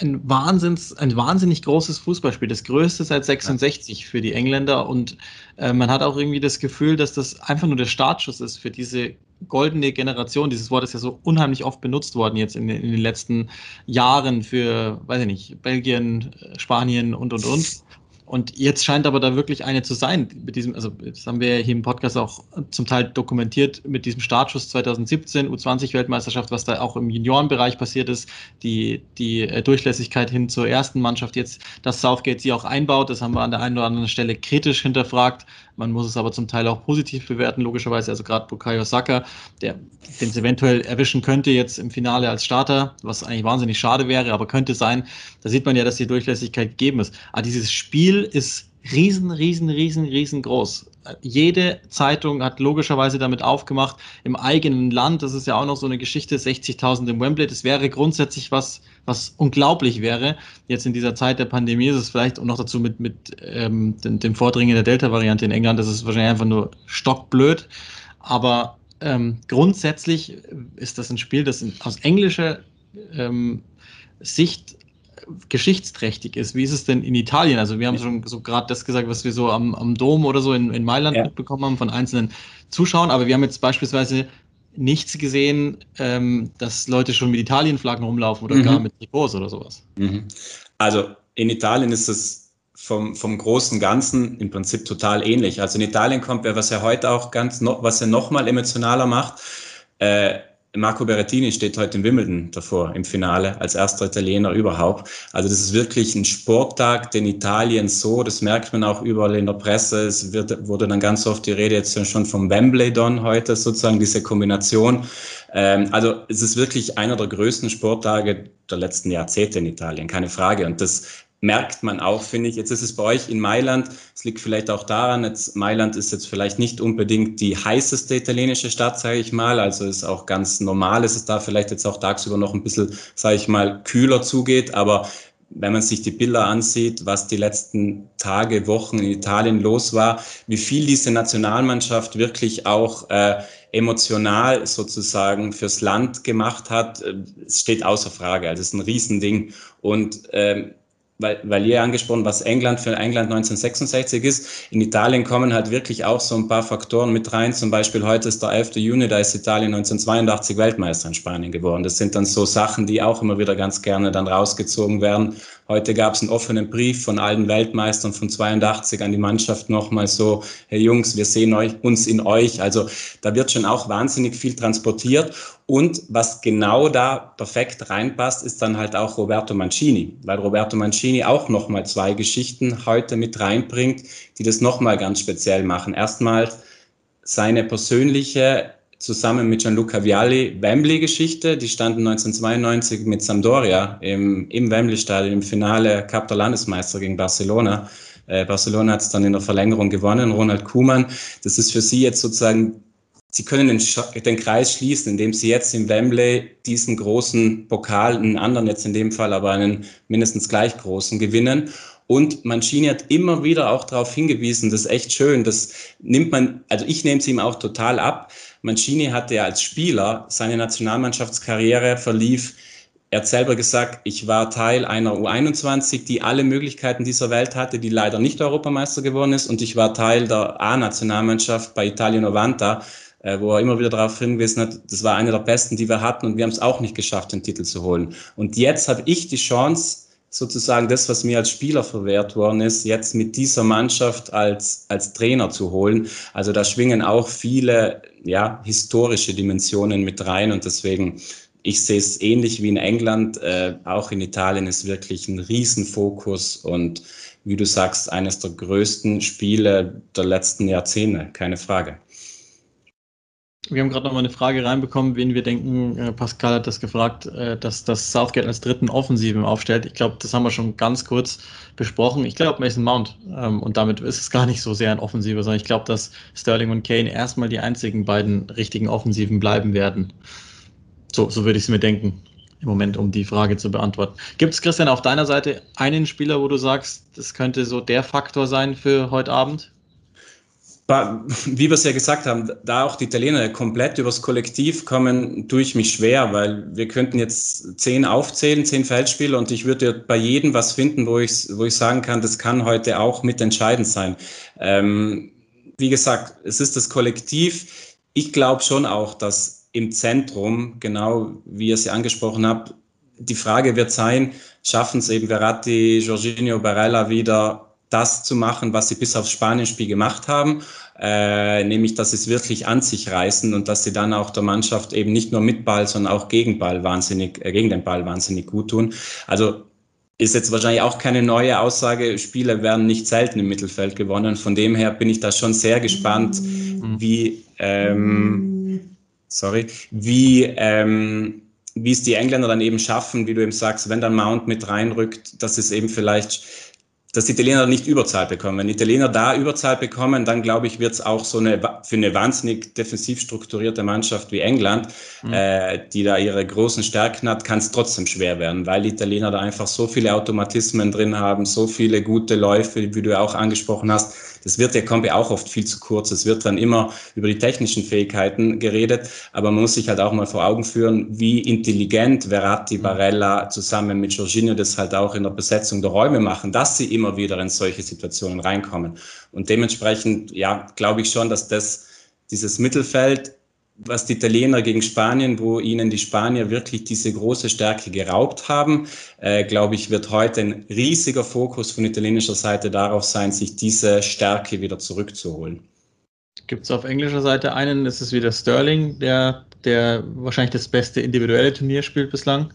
ein, Wahnsinns, ein wahnsinnig großes Fußballspiel, das größte seit 66 für die Engländer. Und äh, man hat auch irgendwie das Gefühl, dass das einfach nur der Startschuss ist für diese goldene Generation. Dieses Wort ist ja so unheimlich oft benutzt worden jetzt in, in den letzten Jahren für, weiß ich nicht, Belgien, Spanien und, und, und. Und jetzt scheint aber da wirklich eine zu sein. Mit diesem, also das haben wir hier im Podcast auch zum Teil dokumentiert mit diesem Startschuss 2017, U20-Weltmeisterschaft, was da auch im Juniorenbereich passiert ist, die, die äh, Durchlässigkeit hin zur ersten Mannschaft jetzt, dass Southgate sie auch einbaut, das haben wir an der einen oder anderen Stelle kritisch hinterfragt. Man muss es aber zum Teil auch positiv bewerten, logischerweise. Also gerade Bukayo Saka, der den es eventuell erwischen könnte jetzt im Finale als Starter, was eigentlich wahnsinnig schade wäre, aber könnte sein. Da sieht man ja, dass die Durchlässigkeit gegeben ist. Aber dieses Spiel ist riesen, riesen, riesen, riesengroß. Jede Zeitung hat logischerweise damit aufgemacht, im eigenen Land, das ist ja auch noch so eine Geschichte, 60.000 im Wembley, das wäre grundsätzlich was, was unglaublich wäre. Jetzt in dieser Zeit der Pandemie ist es vielleicht und noch dazu mit, mit ähm, dem, dem Vordringen der Delta-Variante in England, das ist wahrscheinlich einfach nur stockblöd. Aber ähm, grundsätzlich ist das ein Spiel, das aus englischer ähm, Sicht geschichtsträchtig ist. Wie ist es denn in Italien? Also wir haben schon so gerade das gesagt, was wir so am, am Dom oder so in, in Mailand ja. mitbekommen haben von einzelnen Zuschauern, aber wir haben jetzt beispielsweise nichts gesehen, ähm, dass Leute schon mit Italienflaggen rumlaufen oder mhm. gar mit Trikots oder sowas. Mhm. Also in Italien ist es vom, vom großen Ganzen im Prinzip total ähnlich. Also in Italien kommt, was er heute auch ganz, noch, was er nochmal emotionaler macht, äh, Marco Berrettini steht heute in Wimbledon davor im Finale als erster Italiener überhaupt. Also das ist wirklich ein Sporttag, den Italien so, das merkt man auch überall in der Presse. Es wird, wurde dann ganz oft die Rede jetzt schon vom Wembley-Don heute sozusagen, diese Kombination. Ähm, also es ist wirklich einer der größten Sporttage der letzten Jahrzehnte in Italien, keine Frage. Und das merkt man auch, finde ich. Jetzt ist es bei euch in Mailand. Es liegt vielleicht auch daran, jetzt Mailand ist jetzt vielleicht nicht unbedingt die heißeste italienische Stadt, sage ich mal. Also ist auch ganz normal, dass es da vielleicht jetzt auch tagsüber noch ein bisschen, sage ich mal, kühler zugeht. Aber wenn man sich die Bilder ansieht, was die letzten Tage, Wochen in Italien los war, wie viel diese Nationalmannschaft wirklich auch äh, emotional sozusagen fürs Land gemacht hat, äh, es steht außer Frage. Also es ist ein Riesending. Und ähm, weil, weil ihr angesprochen, was England für England 1966 ist. In Italien kommen halt wirklich auch so ein paar Faktoren mit rein. Zum Beispiel heute ist der 11. Juni, da ist Italien 1982 Weltmeister in Spanien geworden. Das sind dann so Sachen, die auch immer wieder ganz gerne dann rausgezogen werden. Heute gab es einen offenen Brief von allen Weltmeistern von 82 an die Mannschaft nochmal so, Herr Jungs, wir sehen euch, uns in euch. Also da wird schon auch wahnsinnig viel transportiert. Und was genau da perfekt reinpasst, ist dann halt auch Roberto Mancini, weil Roberto Mancini auch nochmal zwei Geschichten heute mit reinbringt, die das nochmal ganz speziell machen. Erstmal seine persönliche zusammen mit Gianluca Vialli Wembley-Geschichte. Die standen 1992 mit Sampdoria im, im Wembley-Stadion im Finale Cup der Landesmeister gegen Barcelona. Äh, Barcelona hat es dann in der Verlängerung gewonnen, Ronald Kuhmann. Das ist für sie jetzt sozusagen Sie können den, den, Kreis schließen, indem Sie jetzt im Wembley diesen großen Pokal, einen anderen jetzt in dem Fall, aber einen mindestens gleich großen gewinnen. Und Mancini hat immer wieder auch darauf hingewiesen, das ist echt schön, das nimmt man, also ich nehme es ihm auch total ab. Mancini hatte ja als Spieler seine Nationalmannschaftskarriere verlief er hat selber gesagt, ich war Teil einer U21, die alle Möglichkeiten dieser Welt hatte, die leider nicht Europameister geworden ist. Und ich war Teil der A-Nationalmannschaft bei Italia 90, äh, wo er immer wieder darauf hingewiesen hat, das war eine der besten, die wir hatten und wir haben es auch nicht geschafft, den Titel zu holen. Und jetzt habe ich die Chance, sozusagen das, was mir als Spieler verwehrt worden ist, jetzt mit dieser Mannschaft als, als Trainer zu holen. Also da schwingen auch viele ja, historische Dimensionen mit rein und deswegen, ich sehe es ähnlich wie in England, äh, auch in Italien ist wirklich ein Riesenfokus und wie du sagst, eines der größten Spiele der letzten Jahrzehnte, keine Frage. Wir haben gerade noch mal eine Frage reinbekommen, wen wir denken. Äh, Pascal hat das gefragt, äh, dass das Southgate als dritten Offensiven aufstellt. Ich glaube, das haben wir schon ganz kurz besprochen. Ich glaube, Mason Mount. Ähm, und damit ist es gar nicht so sehr ein Offensiver, sondern ich glaube, dass Sterling und Kane erstmal die einzigen beiden richtigen Offensiven bleiben werden. So, so würde ich es mir denken im Moment, um die Frage zu beantworten. Gibt es, Christian, auf deiner Seite einen Spieler, wo du sagst, das könnte so der Faktor sein für heute Abend? Wie wir es ja gesagt haben, da auch die Italiener komplett übers Kollektiv kommen, tue ich mich schwer, weil wir könnten jetzt zehn aufzählen, zehn Feldspieler und ich würde bei jedem was finden, wo ich, wo ich sagen kann, das kann heute auch mitentscheidend sein. Ähm, wie gesagt, es ist das Kollektiv. Ich glaube schon auch, dass im Zentrum, genau wie ihr es ja angesprochen habt, die Frage wird sein, schaffen es eben Verratti, Jorginho, Barella wieder das zu machen, was sie bis aufs Spanienspiel gemacht haben, äh, nämlich dass sie es wirklich an sich reißen und dass sie dann auch der Mannschaft eben nicht nur mit Ball, sondern auch gegen Ball wahnsinnig, äh, gegen den Ball wahnsinnig gut tun. Also ist jetzt wahrscheinlich auch keine neue Aussage. Spiele werden nicht selten im Mittelfeld gewonnen. Von dem her bin ich da schon sehr gespannt, mhm. wie, ähm, sorry, wie, ähm, wie es die Engländer dann eben schaffen, wie du eben sagst, wenn dann Mount mit reinrückt, dass es eben vielleicht dass die Italiener nicht Überzahl bekommen. Wenn die Italiener da Überzahl bekommen, dann glaube ich, wird es auch so eine für eine wahnsinnig defensiv strukturierte Mannschaft wie England, mhm. äh, die da ihre großen Stärken hat, kann es trotzdem schwer werden, weil die Italiener da einfach so viele Automatismen drin haben, so viele gute Läufe, wie du auch angesprochen hast das wird, der ja auch oft viel zu kurz. Es wird dann immer über die technischen Fähigkeiten geredet, aber man muss sich halt auch mal vor Augen führen, wie intelligent Verratti, Barella zusammen mit Jorginho das halt auch in der Besetzung der Räume machen, dass sie immer wieder in solche Situationen reinkommen. Und dementsprechend, ja, glaube ich schon, dass das, dieses Mittelfeld was die Italiener gegen Spanien, wo ihnen die Spanier wirklich diese große Stärke geraubt haben, äh, glaube ich, wird heute ein riesiger Fokus von italienischer Seite darauf sein, sich diese Stärke wieder zurückzuholen. Gibt es auf englischer Seite einen, das ist wieder Sterling, der, der wahrscheinlich das beste individuelle Turnier spielt bislang.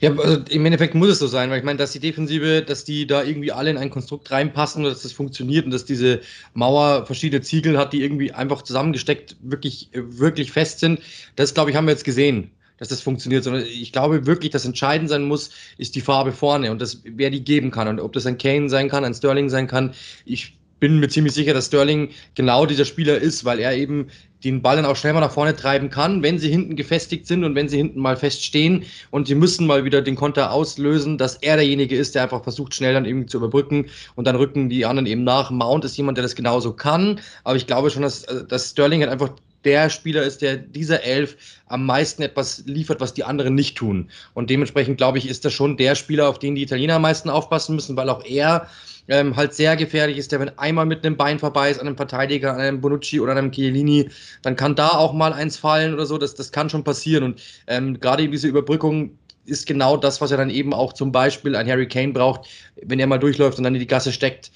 Ja, also im Endeffekt muss es so sein, weil ich meine, dass die Defensive, dass die da irgendwie alle in ein Konstrukt reinpassen und dass das funktioniert und dass diese Mauer verschiedene Ziegel hat, die irgendwie einfach zusammengesteckt wirklich, wirklich fest sind, das glaube ich, haben wir jetzt gesehen dass das funktioniert, sondern ich glaube wirklich, dass entscheidend sein muss, ist die Farbe vorne und das, wer die geben kann und ob das ein Kane sein kann, ein Sterling sein kann. Ich bin mir ziemlich sicher, dass Sterling genau dieser Spieler ist, weil er eben den Ball dann auch schnell mal nach vorne treiben kann, wenn sie hinten gefestigt sind und wenn sie hinten mal feststehen. Und sie müssen mal wieder den Konter auslösen, dass er derjenige ist, der einfach versucht, schnell dann irgendwie zu überbrücken. Und dann rücken die anderen eben nach. Mount ist jemand, der das genauso kann, aber ich glaube schon, dass, dass Sterling halt einfach der Spieler ist, der dieser Elf am meisten etwas liefert, was die anderen nicht tun. Und dementsprechend, glaube ich, ist das schon der Spieler, auf den die Italiener am meisten aufpassen müssen, weil auch er ähm, halt sehr gefährlich ist, der wenn einmal mit einem Bein vorbei ist an einem Verteidiger, an einem Bonucci oder einem Chiellini, dann kann da auch mal eins fallen oder so, das, das kann schon passieren und ähm, gerade diese Überbrückung ist genau das, was er dann eben auch zum Beispiel ein Harry Kane braucht, wenn er mal durchläuft und dann in die Gasse steckt.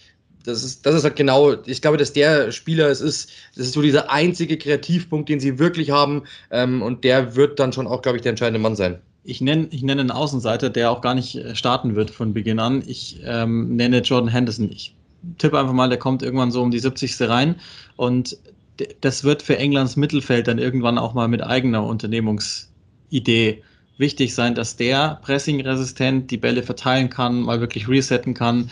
Das ist, das ist halt genau, ich glaube, dass der Spieler es ist, das ist so dieser einzige Kreativpunkt, den sie wirklich haben ähm, und der wird dann schon auch, glaube ich, der entscheidende Mann sein ich nenne ich nenn einen Außenseiter, der auch gar nicht äh, starten wird von Beginn an. Ich ähm, nenne Jordan Henderson. Ich tippe einfach mal, der kommt irgendwann so um die 70. rein und das wird für Englands Mittelfeld dann irgendwann auch mal mit eigener Unternehmungsidee wichtig sein, dass der pressingresistent die Bälle verteilen kann, mal wirklich resetten kann,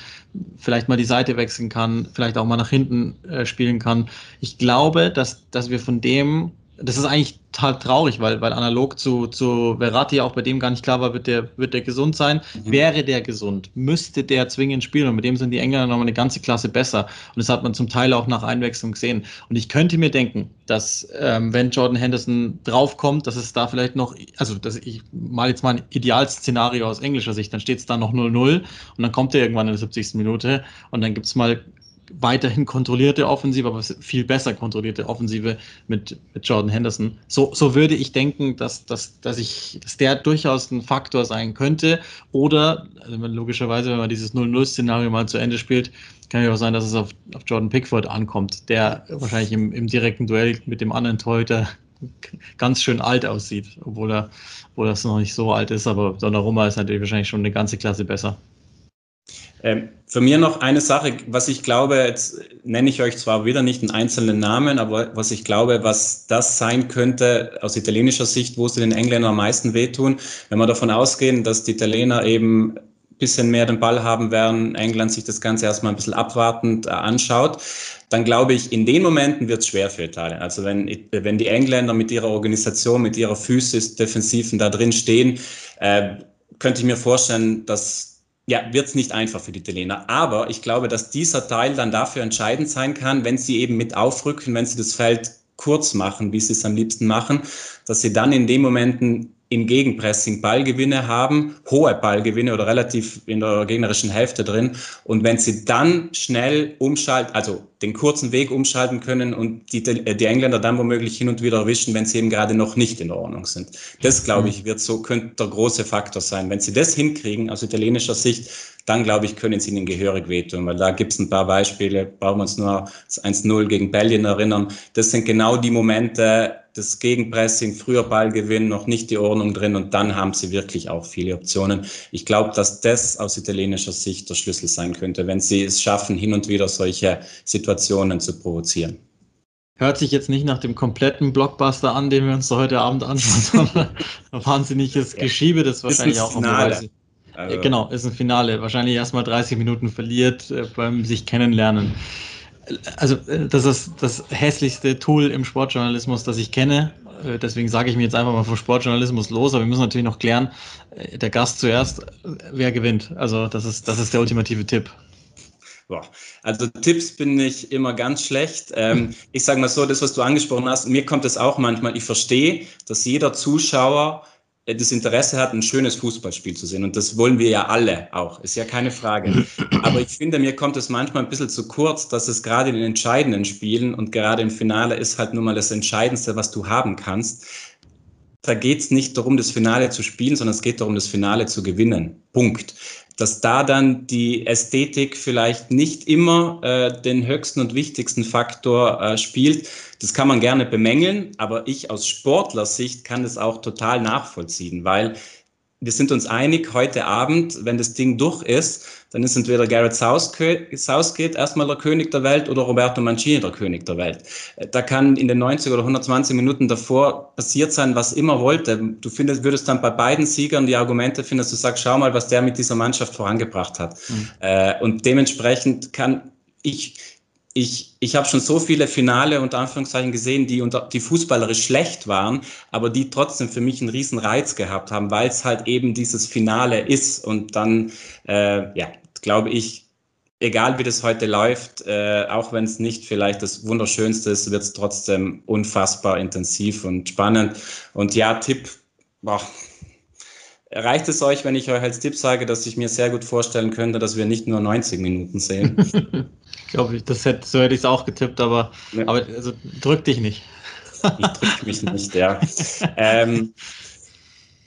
vielleicht mal die Seite wechseln kann, vielleicht auch mal nach hinten äh, spielen kann. Ich glaube, dass, dass wir von dem das ist eigentlich total traurig, weil, weil analog zu, zu Verratti auch bei dem gar nicht klar war, wird der, wird der gesund sein. Mhm. Wäre der gesund, müsste der zwingend spielen und mit dem sind die Engländer nochmal eine ganze Klasse besser. Und das hat man zum Teil auch nach Einwechslung gesehen. Und ich könnte mir denken, dass ähm, wenn Jordan Henderson draufkommt, dass es da vielleicht noch, also dass ich mal jetzt mal ein Idealszenario aus englischer Sicht, dann steht es da noch 0-0 und dann kommt er irgendwann in der 70. Minute und dann gibt es mal weiterhin kontrollierte Offensive, aber viel besser kontrollierte Offensive mit, mit Jordan Henderson. So, so würde ich denken, dass, dass, dass, ich, dass der durchaus ein Faktor sein könnte. Oder also logischerweise, wenn man dieses 0-0-Szenario mal zu Ende spielt, kann ja auch sein, dass es auf, auf Jordan Pickford ankommt, der wahrscheinlich im, im direkten Duell mit dem anderen Torhüter ganz schön alt aussieht, obwohl er, obwohl das noch nicht so alt ist, aber Donnarumma ist natürlich wahrscheinlich schon eine ganze Klasse besser. Ähm, für mir noch eine Sache, was ich glaube, jetzt nenne ich euch zwar wieder nicht einen einzelnen Namen, aber was ich glaube, was das sein könnte aus italienischer Sicht, wo sie den Engländern am meisten wehtun, wenn wir davon ausgehen, dass die Italiener eben ein bisschen mehr den Ball haben werden, England sich das Ganze erstmal ein bisschen abwartend äh, anschaut, dann glaube ich, in den Momenten wird es schwer für Italien. Also wenn, wenn die Engländer mit ihrer Organisation, mit ihrer Physis, Defensiven da drin stehen, äh, könnte ich mir vorstellen, dass ja, wird es nicht einfach für die Italiener. Aber ich glaube, dass dieser Teil dann dafür entscheidend sein kann, wenn sie eben mit aufrücken, wenn sie das Feld kurz machen, wie sie es am liebsten machen, dass sie dann in den Momenten im Gegenpressing Ballgewinne haben, hohe Ballgewinne oder relativ in der gegnerischen Hälfte drin. Und wenn sie dann schnell umschalten, also den kurzen Weg umschalten können und die, die Engländer dann womöglich hin und wieder erwischen, wenn sie eben gerade noch nicht in Ordnung sind. Das, glaube ich, wird so, könnte der große Faktor sein. Wenn sie das hinkriegen, aus italienischer Sicht, dann glaube ich, können sie ihnen gehörig wehtun, weil da gibt es ein paar Beispiele, brauchen wir uns nur das 1-0 gegen Belgien erinnern. Das sind genau die Momente, das Gegenpressing, früher Ballgewinn, noch nicht die Ordnung drin und dann haben sie wirklich auch viele Optionen. Ich glaube, dass das aus italienischer Sicht der Schlüssel sein könnte, wenn sie es schaffen, hin und wieder solche Situationen zu provozieren. Hört sich jetzt nicht nach dem kompletten Blockbuster an, den wir uns heute Abend anschauen, sondern ein wahnsinniges Geschiebe, das wahrscheinlich auch Finale. Also, genau, ist ein Finale. Wahrscheinlich erstmal 30 Minuten verliert äh, beim sich kennenlernen. Also, äh, das ist das hässlichste Tool im Sportjournalismus, das ich kenne. Äh, deswegen sage ich mir jetzt einfach mal vom Sportjournalismus los, aber wir müssen natürlich noch klären, äh, der Gast zuerst, wer gewinnt. Also, das ist, das ist der ultimative Tipp. Boah. Also Tipps bin ich immer ganz schlecht. Ähm, ich sage mal so, das, was du angesprochen hast, mir kommt es auch manchmal, ich verstehe, dass jeder Zuschauer das Interesse hat, ein schönes Fußballspiel zu sehen. Und das wollen wir ja alle auch, ist ja keine Frage. Aber ich finde, mir kommt es manchmal ein bisschen zu kurz, dass es gerade in den entscheidenden Spielen und gerade im Finale ist halt nun mal das Entscheidendste, was du haben kannst. Da geht es nicht darum, das Finale zu spielen, sondern es geht darum, das Finale zu gewinnen. Punkt dass da dann die Ästhetik vielleicht nicht immer äh, den höchsten und wichtigsten Faktor äh, spielt. Das kann man gerne bemängeln, aber ich aus Sportlersicht kann das auch total nachvollziehen, weil wir sind uns einig, heute Abend, wenn das Ding durch ist, dann ist entweder Garrett Southgate erstmal der König der Welt oder Roberto Mancini der König der Welt. Da kann in den 90 oder 120 Minuten davor passiert sein, was immer wollte. Du findest, würdest dann bei beiden Siegern die Argumente finden, dass du sagst, schau mal, was der mit dieser Mannschaft vorangebracht hat. Mhm. und dementsprechend kann ich, ich, ich habe schon so viele Finale unter Anführungszeichen gesehen, die, unter, die fußballerisch schlecht waren, aber die trotzdem für mich einen riesen Reiz gehabt haben, weil es halt eben dieses Finale ist. Und dann, äh, ja, glaube ich, egal wie das heute läuft, äh, auch wenn es nicht vielleicht das Wunderschönste ist, wird es trotzdem unfassbar intensiv und spannend. Und ja, Tipp, boah, Reicht es euch, wenn ich euch als Tipp sage, dass ich mir sehr gut vorstellen könnte, dass wir nicht nur 90 Minuten sehen? ich glaube, das hätte, so hätte ich es auch getippt, aber, ja. aber also, drück dich nicht. ich drücke mich nicht, ja. ähm,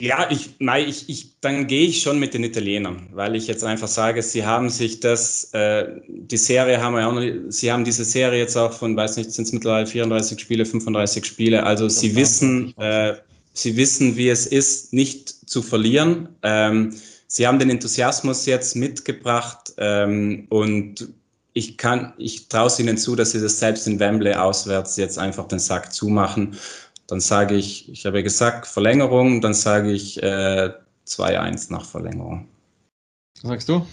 ja, ich, nein, ich, ich, dann gehe ich schon mit den Italienern, weil ich jetzt einfach sage, sie haben sich das, äh, die Serie haben wir ja auch noch, sie haben diese Serie jetzt auch von, weiß nicht, sind es mittlerweile 34 Spiele, 35 Spiele, also sie wissen, äh, Sie wissen, wie es ist, nicht zu verlieren. Ähm, Sie haben den Enthusiasmus jetzt mitgebracht ähm, und ich kann, ich traue Ihnen zu, dass Sie das selbst in Wembley auswärts jetzt einfach den Sack zumachen. Dann sage ich, ich habe ja gesagt Verlängerung, dann sage ich äh, 2-1 nach Verlängerung. Was sagst du?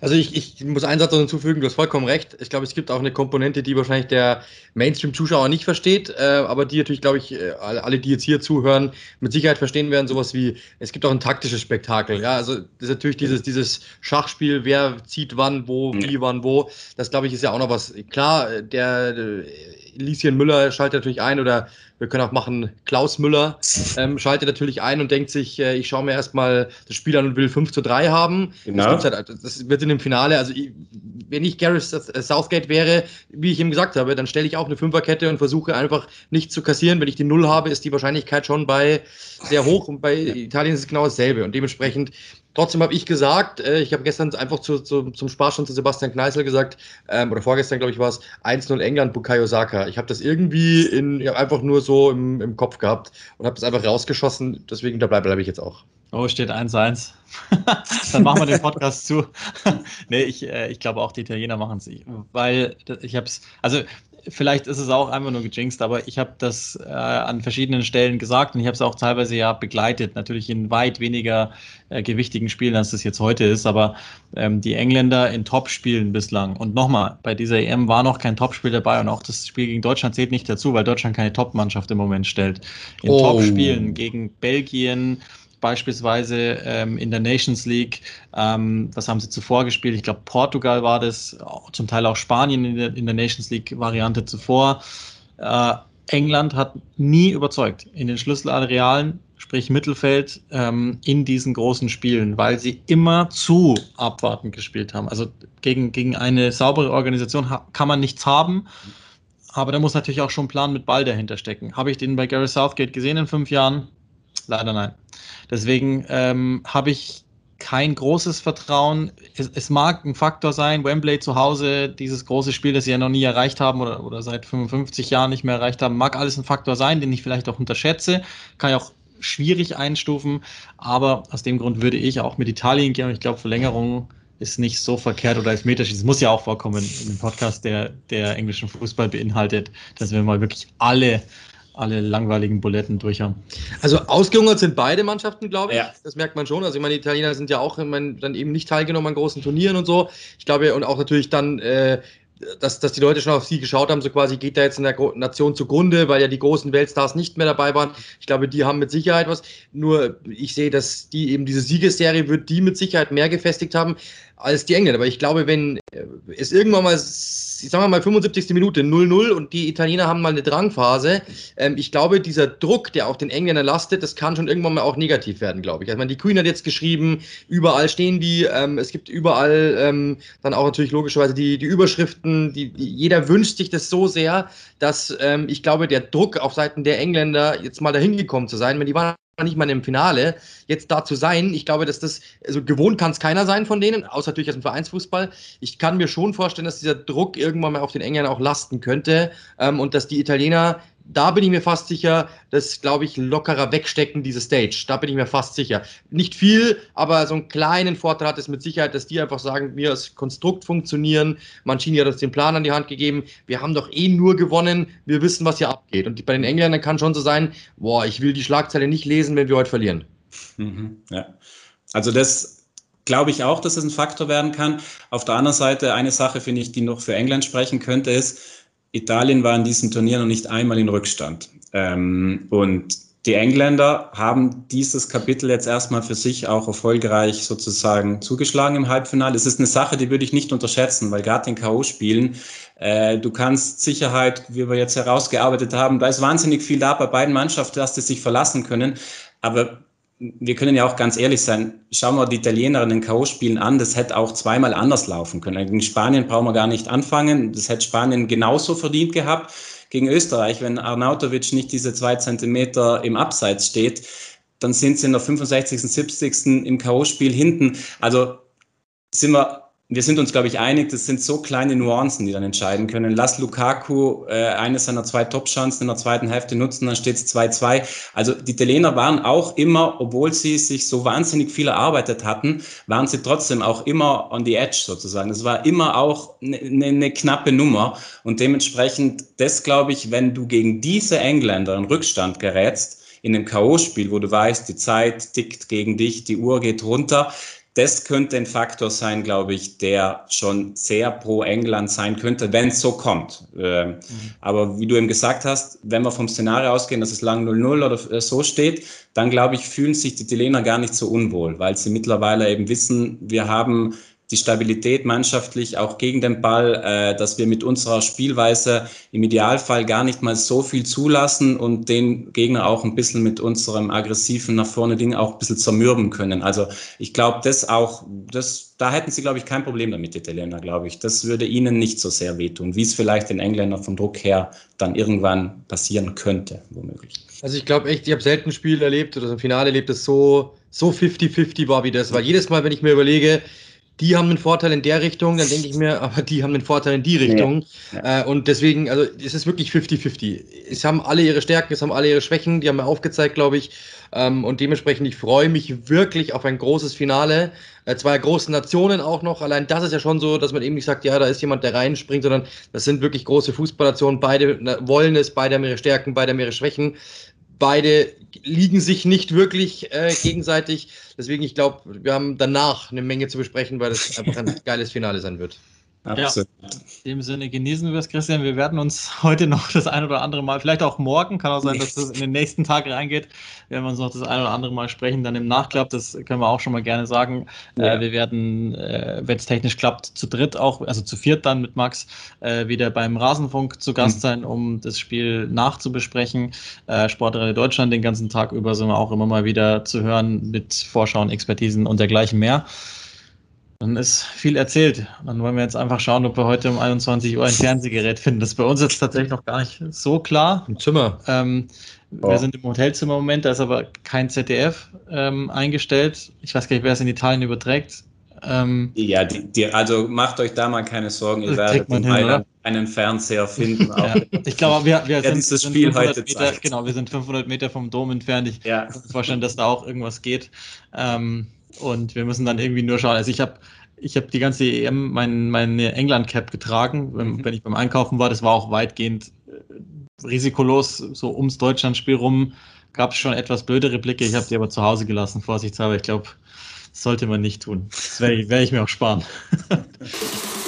Also ich, ich muss einen Satz hinzufügen, du hast vollkommen recht. Ich glaube, es gibt auch eine Komponente, die wahrscheinlich der Mainstream-Zuschauer nicht versteht, äh, aber die natürlich, glaube ich, äh, alle, die jetzt hier zuhören, mit Sicherheit verstehen werden, sowas wie, es gibt auch ein taktisches Spektakel. Ja, also das ist natürlich dieses, dieses Schachspiel, wer zieht wann, wo, wie, wann, wo. Das, glaube ich, ist ja auch noch was. Klar, der, der Lieschen Müller schaltet natürlich ein oder wir können auch machen, Klaus Müller ähm, schaltet natürlich ein und denkt sich, äh, ich schaue mir erstmal das Spiel an und will 5 zu 3 haben. Genau. Das, halt, das wird in dem Finale, also ich, wenn ich Gareth Southgate wäre, wie ich ihm gesagt habe, dann stelle ich auch eine Fünferkette und versuche einfach nicht zu kassieren. Wenn ich die Null habe, ist die Wahrscheinlichkeit schon bei sehr hoch und bei Italien ist es genau dasselbe. Und dementsprechend Trotzdem habe ich gesagt, äh, ich habe gestern einfach zu, zu, zum Spaß schon zu Sebastian Kneißl gesagt, ähm, oder vorgestern, glaube ich, war es 1-0 England, Bukayo Saka. Ich habe das irgendwie in, einfach nur so im, im Kopf gehabt und habe das einfach rausgeschossen. Deswegen dabei bleibe ich jetzt auch. Oh, steht 1-1. Dann machen wir den Podcast zu. nee, ich, äh, ich glaube auch, die Italiener machen es. Weil ich habe es, also vielleicht ist es auch einfach nur gejinxt, aber ich habe das äh, an verschiedenen Stellen gesagt und ich habe es auch teilweise ja begleitet, natürlich in weit weniger äh, gewichtigen Spielen, als das jetzt heute ist, aber ähm, die Engländer in Topspielen bislang und nochmal, bei dieser EM war noch kein Topspiel dabei und auch das Spiel gegen Deutschland zählt nicht dazu, weil Deutschland keine Topmannschaft im Moment stellt. In oh. Topspielen gegen Belgien, beispielsweise ähm, in der Nations League. Ähm, was haben sie zuvor gespielt? Ich glaube, Portugal war das, zum Teil auch Spanien in der, in der Nations League-Variante zuvor. Äh, England hat nie überzeugt in den Schlüsselarealen, sprich Mittelfeld, ähm, in diesen großen Spielen, weil sie immer zu abwartend gespielt haben. Also gegen, gegen eine saubere Organisation kann man nichts haben. Aber da muss natürlich auch schon ein Plan mit Ball dahinter stecken. Habe ich den bei Gary Southgate gesehen in fünf Jahren? Leider nein. Deswegen ähm, habe ich kein großes Vertrauen. Es, es, mag ein Faktor sein, Wembley zu Hause, dieses große Spiel, das sie ja noch nie erreicht haben oder, oder seit 55 Jahren nicht mehr erreicht haben, mag alles ein Faktor sein, den ich vielleicht auch unterschätze. Kann ich auch schwierig einstufen, aber aus dem Grund würde ich auch mit Italien gehen und ich glaube, Verlängerung ist nicht so verkehrt oder als Meterschießen. muss ja auch vorkommen in dem Podcast, der, der englischen Fußball beinhaltet, dass wir mal wirklich alle alle langweiligen Buletten durch haben. Also ausgehungert sind beide Mannschaften, glaube ich. Ja. Das merkt man schon. Also ich meine, die Italiener sind ja auch meine, dann eben nicht teilgenommen an großen Turnieren und so. Ich glaube, und auch natürlich dann äh, dass, dass die Leute schon auf sie geschaut haben, so quasi geht da jetzt in der Nation zugrunde, weil ja die großen Weltstars nicht mehr dabei waren. Ich glaube, die haben mit Sicherheit was. Nur ich sehe, dass die eben diese Siegesserie wird die mit Sicherheit mehr gefestigt haben als die Engländer. Aber ich glaube, wenn es irgendwann mal ich sag mal 75. Minute 0-0 und die Italiener haben mal eine Drangphase. Ähm, ich glaube, dieser Druck, der auf den Engländern lastet, das kann schon irgendwann mal auch negativ werden, glaube ich. Also, meine, die Queen hat jetzt geschrieben, überall stehen die, ähm, es gibt überall ähm, dann auch natürlich logischerweise die, die Überschriften, die, die, jeder wünscht sich das so sehr, dass ähm, ich glaube, der Druck auf Seiten der Engländer jetzt mal dahin gekommen zu sein, wenn die waren nicht mal im Finale, jetzt da zu sein. Ich glaube, dass das, also gewohnt kann es keiner sein von denen, außer natürlich aus dem Vereinsfußball. Ich kann mir schon vorstellen, dass dieser Druck irgendwann mal auf den Engländern auch lasten könnte ähm, und dass die Italiener da bin ich mir fast sicher, das glaube ich lockerer wegstecken, diese Stage. Da bin ich mir fast sicher. Nicht viel, aber so einen kleinen Vorteil hat es mit Sicherheit, dass die einfach sagen, wir als Konstrukt funktionieren. Mancini hat uns den Plan an die Hand gegeben. Wir haben doch eh nur gewonnen. Wir wissen, was hier abgeht. Und bei den Engländern kann schon so sein, boah, ich will die Schlagzeile nicht lesen, wenn wir heute verlieren. Mhm, ja. Also das glaube ich auch, dass es ein Faktor werden kann. Auf der anderen Seite, eine Sache finde ich, die noch für England sprechen könnte, ist, Italien war in diesem Turnier noch nicht einmal in Rückstand. Ähm, und die Engländer haben dieses Kapitel jetzt erstmal für sich auch erfolgreich sozusagen zugeschlagen im Halbfinale. Es ist eine Sache, die würde ich nicht unterschätzen, weil gerade in K.O.-Spielen, äh, du kannst Sicherheit, wie wir jetzt herausgearbeitet haben, da ist wahnsinnig viel da bei beiden Mannschaften, dass die sich verlassen können. Aber wir können ja auch ganz ehrlich sein, schauen wir die Italiener in den K.O.-Spielen an, das hätte auch zweimal anders laufen können. In Spanien brauchen wir gar nicht anfangen, das hätte Spanien genauso verdient gehabt gegen Österreich. Wenn Arnautovic nicht diese zwei Zentimeter im Abseits steht, dann sind sie in der 65., 70. im K.O.-Spiel hinten. Also sind wir wir sind uns, glaube ich, einig, das sind so kleine Nuancen, die dann entscheiden können. Lass Lukaku äh, eine seiner zwei Top-Chancen in der zweiten Hälfte nutzen, dann steht es 2-2. Also die Italiener waren auch immer, obwohl sie sich so wahnsinnig viel erarbeitet hatten, waren sie trotzdem auch immer on the edge sozusagen. Es war immer auch eine ne, ne knappe Nummer und dementsprechend, das glaube ich, wenn du gegen diese Engländer in Rückstand gerätst, in einem K.O.-Spiel, wo du weißt, die Zeit tickt gegen dich, die Uhr geht runter, das könnte ein Faktor sein, glaube ich, der schon sehr pro England sein könnte, wenn es so kommt. Ähm, mhm. Aber wie du eben gesagt hast, wenn wir vom Szenario ausgehen, dass es lang 0-0 oder äh, so steht, dann glaube ich, fühlen sich die Italiener gar nicht so unwohl, weil sie mittlerweile eben wissen, wir haben die Stabilität mannschaftlich auch gegen den Ball, äh, dass wir mit unserer Spielweise im Idealfall gar nicht mal so viel zulassen und den Gegner auch ein bisschen mit unserem aggressiven nach vorne Ding auch ein bisschen zermürben können. Also ich glaube, das auch, das, da hätten sie, glaube ich, kein Problem damit, die Italiener, glaube ich. Das würde ihnen nicht so sehr wehtun, wie es vielleicht den Engländern vom Druck her dann irgendwann passieren könnte, womöglich. Also ich glaube echt, ich habe selten ein Spiel erlebt oder so ein Finale erlebt, das so so 50-50 war wie das. Weil jedes Mal, wenn ich mir überlege, die haben einen Vorteil in der Richtung, dann denke ich mir, aber die haben einen Vorteil in die Richtung. Ja. Äh, und deswegen, also es ist wirklich 50-50. Es haben alle ihre Stärken, es haben alle ihre Schwächen, die haben wir aufgezeigt, glaube ich. Ähm, und dementsprechend, ich freue mich wirklich auf ein großes Finale. Äh, zwei große Nationen auch noch. Allein das ist ja schon so, dass man eben nicht sagt, ja, da ist jemand, der reinspringt, sondern das sind wirklich große Fußballnationen. Beide wollen es, beide haben ihre Stärken, beide haben ihre Schwächen beide liegen sich nicht wirklich äh, gegenseitig. Deswegen, ich glaube, wir haben danach eine Menge zu besprechen, weil es einfach ein geiles Finale sein wird. Absolut. Ja, in dem Sinne genießen wir es, Christian. Wir werden uns heute noch das ein oder andere Mal, vielleicht auch morgen, kann auch sein, dass das in den nächsten Tag reingeht, werden wir uns noch das ein oder andere Mal sprechen, dann im Nachklapp, das können wir auch schon mal gerne sagen. Ja. Äh, wir werden, äh, wenn es technisch klappt, zu dritt auch, also zu viert dann mit Max, äh, wieder beim Rasenfunk zu Gast mhm. sein, um das Spiel nachzubesprechen. Äh, Sportradio Deutschland den ganzen Tag über sind wir auch immer mal wieder zu hören mit Vorschauen, Expertisen und dergleichen mehr. Dann ist viel erzählt. Dann wollen wir jetzt einfach schauen, ob wir heute um 21 Uhr ein Fernsehgerät finden. Das ist bei uns jetzt tatsächlich noch gar nicht so klar. Im Zimmer. Ähm, Oh. Wir sind im Hotelzimmer im Moment, da ist aber kein ZDF ähm, eingestellt. Ich weiß gar nicht, wer es in Italien überträgt. Ähm, ja, die, die, also macht euch da mal keine Sorgen, ihr werdet in hin, einen Fernseher finden. ja. Ich glaube, wir, wir sind, dieses Spiel heute Meter, Genau, wir sind 500 Meter vom Dom entfernt. Ich ja. kann mir vorstellen, dass da auch irgendwas geht. Ähm, und wir müssen dann irgendwie nur schauen. Also ich habe ich habe die ganze EM mein, meine England-Cap getragen, wenn, mhm. wenn, ich beim Einkaufen war. Das war auch weitgehend äh, risikolos. So ums Deutschlandspiel rum gab es schon etwas blödere Blicke. Ich habe die aber zu Hause gelassen, vorsichtshalber. Ich glaube, sollte man nicht tun. Das werde ich, werd ich mir auch sparen.